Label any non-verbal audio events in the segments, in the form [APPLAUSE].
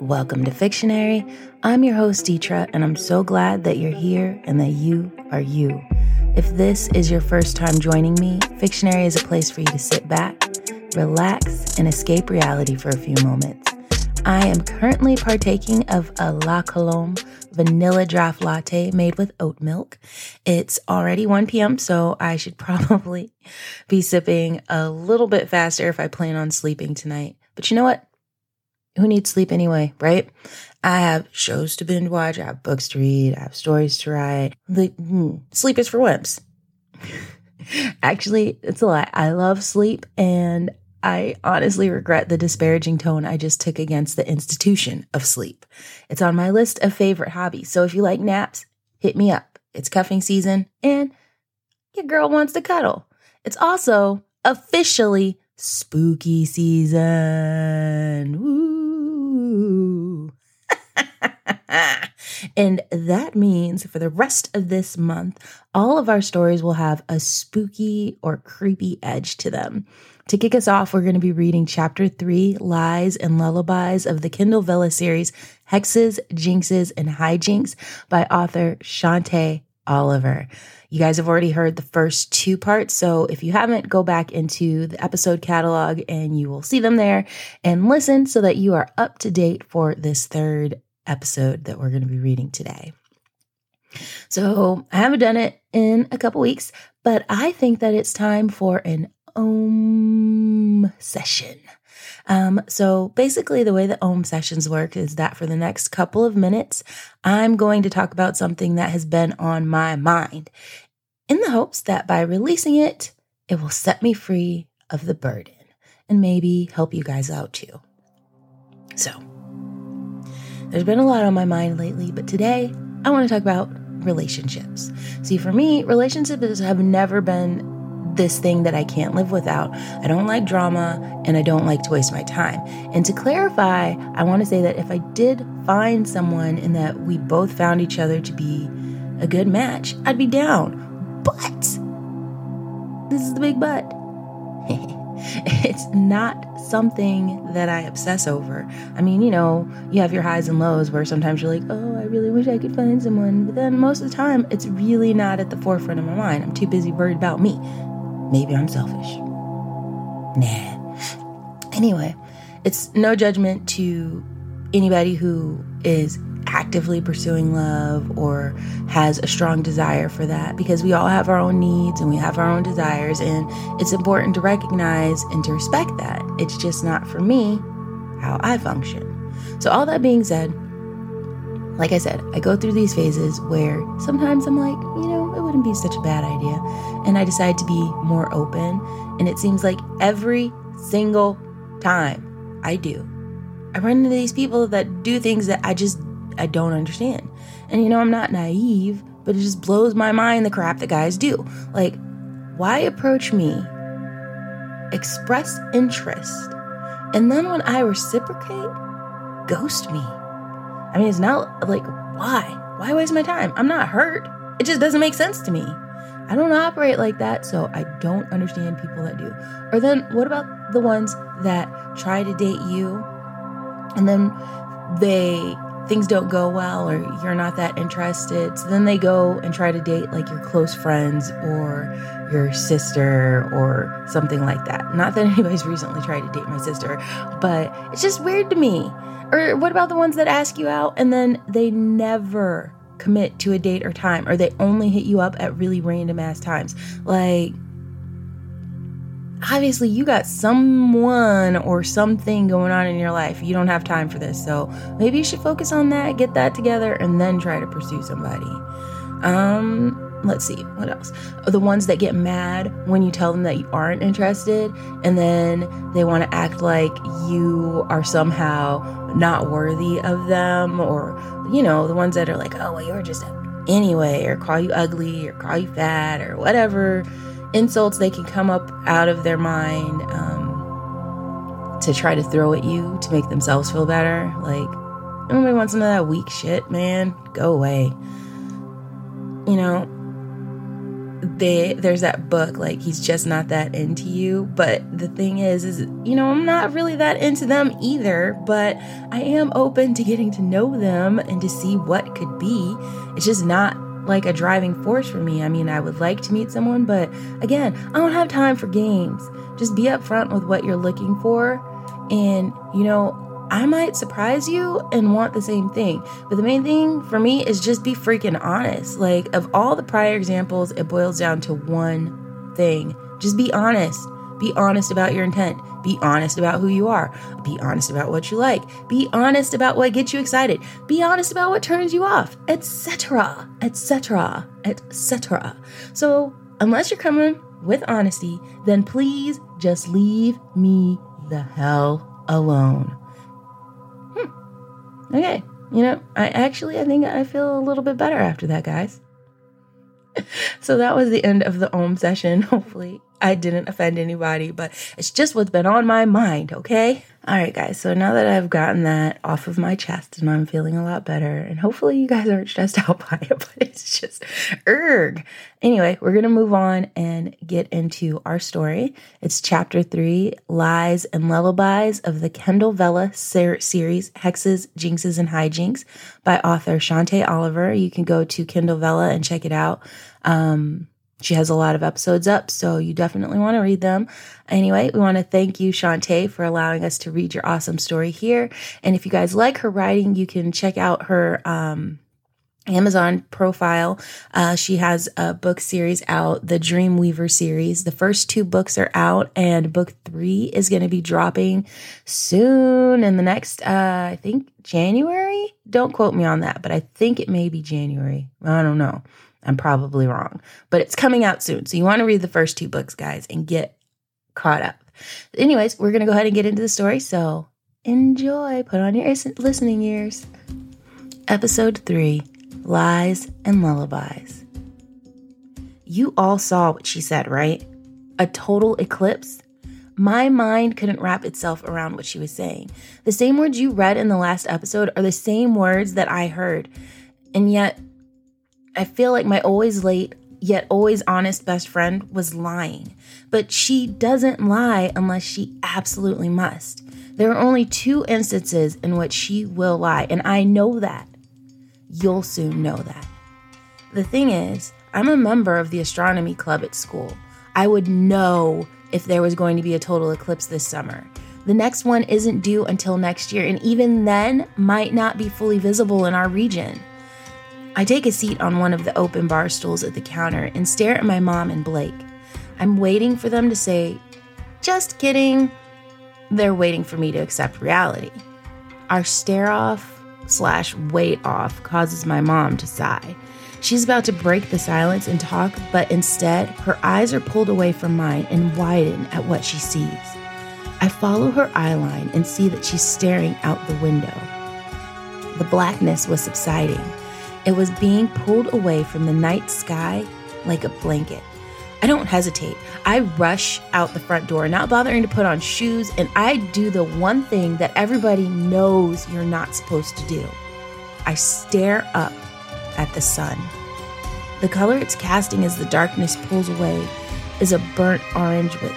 Welcome to Fictionary. I'm your host, Deetra, and I'm so glad that you're here and that you are you. If this is your first time joining me, Fictionary is a place for you to sit back, relax, and escape reality for a few moments. I am currently partaking of a La Colombe vanilla draft latte made with oat milk. It's already 1 p.m., so I should [LAUGHS] probably be sipping a little bit faster if I plan on sleeping tonight. But you know what? Who needs sleep anyway, right? I have shows to binge watch, I have books to read, I have stories to write. The, hmm, sleep is for wimps. [LAUGHS] Actually, it's a lie. I love sleep and I honestly regret the disparaging tone I just took against the institution of sleep. It's on my list of favorite hobbies. So if you like naps, hit me up. It's cuffing season and your girl wants to cuddle. It's also officially spooky season. Woo. And that means for the rest of this month, all of our stories will have a spooky or creepy edge to them. To kick us off, we're going to be reading chapter three Lies and Lullabies of the Kindle Vella series Hexes, Jinxes, and Hijinks by author Shante Oliver. You guys have already heard the first two parts. So if you haven't, go back into the episode catalog and you will see them there and listen so that you are up to date for this third episode that we're going to be reading today. So I haven't done it in a couple weeks, but I think that it's time for an Om session. Um, so basically, the way the Om sessions work is that for the next couple of minutes, I'm going to talk about something that has been on my mind in the hopes that by releasing it, it will set me free of the burden and maybe help you guys out too. So, there's been a lot on my mind lately, but today I want to talk about relationships. See, for me, relationships have never been this thing that I can't live without. I don't like drama and I don't like to waste my time. And to clarify, I want to say that if I did find someone and that we both found each other to be a good match, I'd be down. But this is the big but. [LAUGHS] [LAUGHS] it's not something that I obsess over. I mean, you know, you have your highs and lows where sometimes you're like, oh, I really wish I could find someone. But then most of the time, it's really not at the forefront of my mind. I'm too busy worried about me. Maybe I'm selfish. Nah. Anyway, it's no judgment to anybody who is actively pursuing love or has a strong desire for that because we all have our own needs and we have our own desires and it's important to recognize and to respect that. It's just not for me how I function. So all that being said, like I said, I go through these phases where sometimes I'm like, you know, it wouldn't be such a bad idea. And I decide to be more open. And it seems like every single time I do, I run into these people that do things that I just I don't understand. And you know, I'm not naive, but it just blows my mind the crap that guys do. Like, why approach me, express interest, and then when I reciprocate, ghost me? I mean, it's not like, why? Why waste my time? I'm not hurt. It just doesn't make sense to me. I don't operate like that, so I don't understand people that do. Or then, what about the ones that try to date you and then they things don't go well or you're not that interested. So then they go and try to date like your close friends or your sister or something like that. Not that [LAUGHS] anybody's recently tried to date my sister, but it's just weird to me. Or what about the ones that ask you out and then they never commit to a date or time or they only hit you up at really random ass times? Like, obviously you got someone or something going on in your life. You don't have time for this. So maybe you should focus on that, get that together, and then try to pursue somebody. Um, let's see, what else? The ones that get mad when you tell them that you aren't interested, and then they want to act like you are somehow not worthy of them, or, you know, the ones that are like, oh, well, you're just anyway, or call you ugly, or call you fat, or whatever insults they can come up out of their mind um, to try to throw at you to make themselves feel better. Like, nobody wants some of that weak shit, man. Go away. You know, they there's that book like he's just not that into you but the thing is is you know i'm not really that into them either but i am open to getting to know them and to see what could be it's just not like a driving force for me i mean i would like to meet someone but again i don't have time for games just be upfront with what you're looking for and you know I might surprise you and want the same thing. But the main thing for me is just be freaking honest. Like, of all the prior examples, it boils down to one thing just be honest. Be honest about your intent. Be honest about who you are. Be honest about what you like. Be honest about what gets you excited. Be honest about what turns you off, etc., etc., etc. So, unless you're coming with honesty, then please just leave me the hell alone. Hmm. Okay, you know, I actually I think I feel a little bit better after that, guys. [LAUGHS] so that was the end of the Om session. [LAUGHS] Hopefully, I didn't offend anybody, but it's just what's been on my mind, okay? All right, guys. So now that I've gotten that off of my chest and I'm feeling a lot better, and hopefully you guys aren't stressed [LAUGHS] out by it, but it's just erg. Anyway, we're to move on and get into our story. It's chapter three Lies and Lullabies of the Kindle Vella ser- series Hexes, Jinxes, and Hijinks by author Shante Oliver. You can go to Kindle Vella and check it out. Um, she has a lot of episodes up, so you definitely want to read them. Anyway, we want to thank you, Shante, for allowing us to read your awesome story here. And if you guys like her writing, you can check out her um, Amazon profile. Uh, she has a book series out, the Dreamweaver series. The first two books are out, and book three is going to be dropping soon in the next, uh, I think, January. Don't quote me on that, but I think it may be January. I don't know. I'm probably wrong, but it's coming out soon. So you want to read the first two books, guys, and get caught up. Anyways, we're going to go ahead and get into the story. So enjoy. Put on your listening ears. Episode 3 Lies and Lullabies. You all saw what she said, right? A total eclipse? My mind couldn't wrap itself around what she was saying. The same words you read in the last episode are the same words that I heard. And yet, I feel like my always late, yet always honest best friend was lying. But she doesn't lie unless she absolutely must. There are only two instances in which she will lie, and I know that. You'll soon know that. The thing is, I'm a member of the astronomy club at school. I would know if there was going to be a total eclipse this summer. The next one isn't due until next year, and even then, might not be fully visible in our region. I take a seat on one of the open bar stools at the counter and stare at my mom and Blake. I'm waiting for them to say, just kidding. They're waiting for me to accept reality. Our stare off slash wait off causes my mom to sigh. She's about to break the silence and talk, but instead, her eyes are pulled away from mine and widen at what she sees. I follow her eyeline and see that she's staring out the window. The blackness was subsiding it was being pulled away from the night sky like a blanket. I don't hesitate. I rush out the front door, not bothering to put on shoes, and I do the one thing that everybody knows you're not supposed to do. I stare up at the sun. The color it's casting as the darkness pulls away is a burnt orange with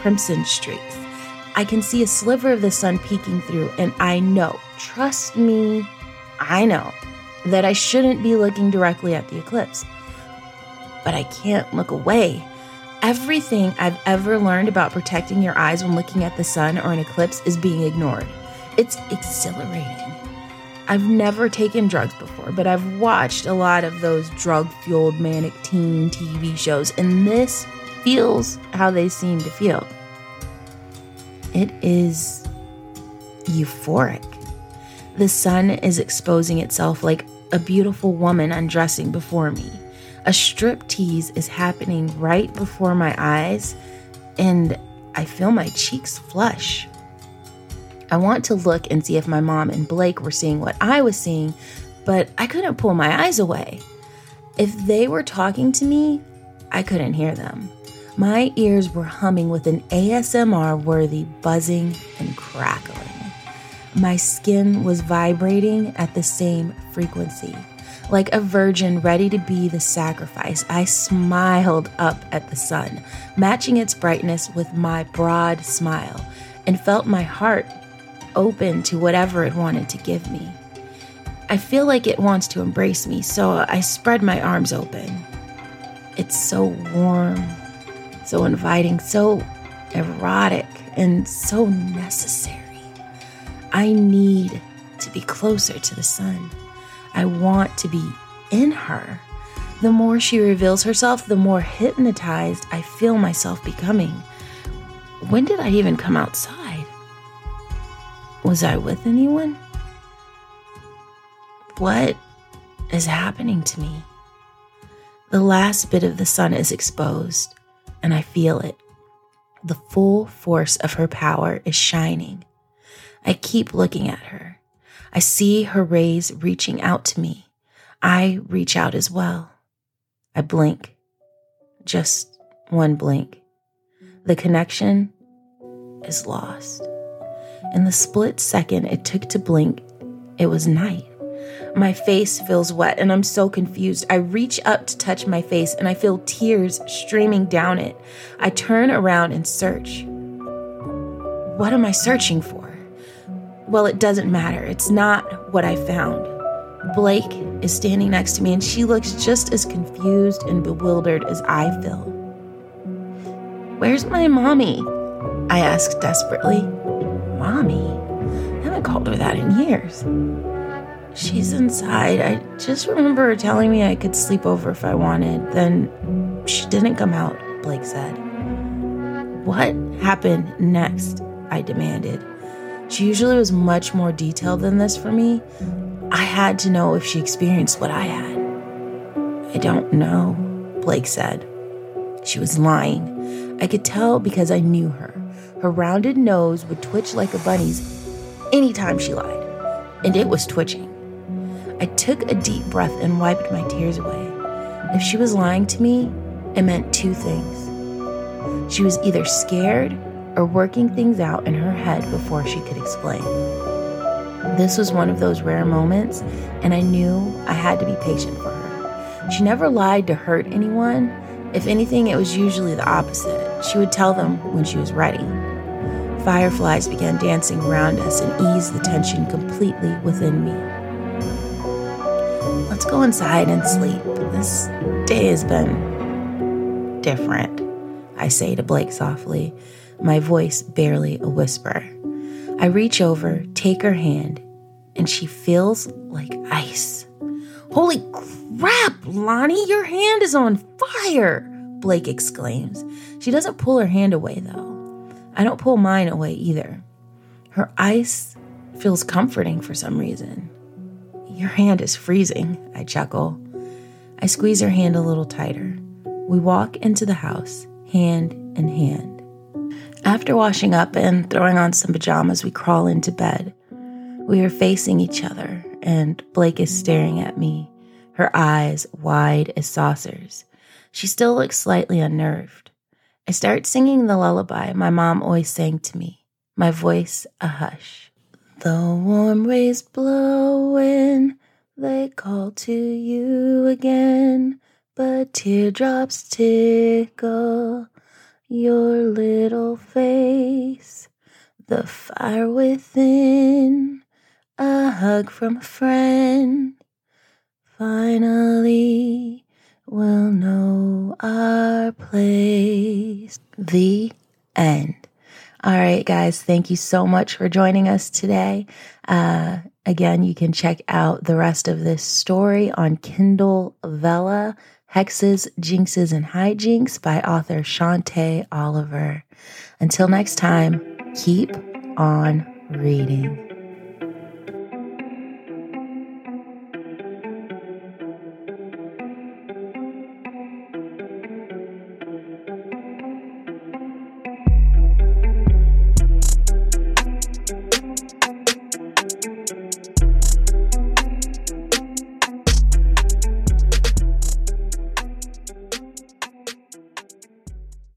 crimson streaks. I can see a sliver of the sun peeking through, and I know, trust me, I know that I shouldn't be looking directly at the eclipse. But I can't look away. Everything I've ever learned about protecting your eyes when looking at the sun or an eclipse is being ignored. It's exhilarating. I've never taken drugs before, but I've watched a lot of those drug fueled manic teen TV shows, and this feels how they seem to feel. It is euphoric. The sun is exposing itself like a beautiful woman undressing before me. A strip tease is happening right before my eyes, and I feel my cheeks flush. I want to look and see if my mom and Blake were seeing what I was seeing, but I couldn't pull my eyes away. If they were talking to me, I couldn't hear them. My ears were humming with an ASMR worthy buzzing and crackling. My skin was vibrating at the same frequency. Like a virgin ready to be the sacrifice, I smiled up at the sun, matching its brightness with my broad smile, and felt my heart open to whatever it wanted to give me. I feel like it wants to embrace me, so I spread my arms open. It's so warm, so inviting, so erotic, and so necessary. I need to be closer to the sun. I want to be in her. The more she reveals herself, the more hypnotized I feel myself becoming. When did I even come outside? Was I with anyone? What is happening to me? The last bit of the sun is exposed, and I feel it. The full force of her power is shining. I keep looking at her. I see her rays reaching out to me. I reach out as well. I blink. Just one blink. The connection is lost. In the split second it took to blink, it was night. My face feels wet and I'm so confused. I reach up to touch my face and I feel tears streaming down it. I turn around and search. What am I searching for? Well, it doesn't matter. It's not what I found. Blake is standing next to me and she looks just as confused and bewildered as I feel. Where's my mommy? I ask desperately. Mommy? I haven't called her that in years. She's inside. I just remember her telling me I could sleep over if I wanted. Then she didn't come out, Blake said. What happened next? I demanded. She usually was much more detailed than this for me. I had to know if she experienced what I had. I don't know, Blake said. She was lying. I could tell because I knew her. Her rounded nose would twitch like a bunny's anytime she lied, and it was twitching. I took a deep breath and wiped my tears away. If she was lying to me, it meant two things. She was either scared or working things out in her head before she could explain. This was one of those rare moments, and I knew I had to be patient for her. She never lied to hurt anyone. If anything, it was usually the opposite. She would tell them when she was ready. Fireflies began dancing around us and eased the tension completely within me. Let's go inside and sleep. This day has been different, I say to Blake softly, my voice barely a whisper. I reach over, take her hand, and she feels like ice. Holy crap, Lonnie, your hand is on fire, Blake exclaims. She doesn't pull her hand away, though. I don't pull mine away either. Her ice feels comforting for some reason. Your hand is freezing, I chuckle. I squeeze her hand a little tighter. We walk into the house, hand in hand. After washing up and throwing on some pajamas, we crawl into bed. We are facing each other, and Blake is staring at me, her eyes wide as saucers. She still looks slightly unnerved. I start singing the lullaby my mom always sang to me, my voice a hush. The warm rays blowing, they call to you again, but teardrops tickle your little face. The fire within, a hug from a friend. Finally, we'll know our place. The end. All right, guys, thank you so much for joining us today. Uh, again, you can check out the rest of this story on Kindle Vella Hexes, Jinxes, and Hijinks by author Shante Oliver. Until next time, keep on reading.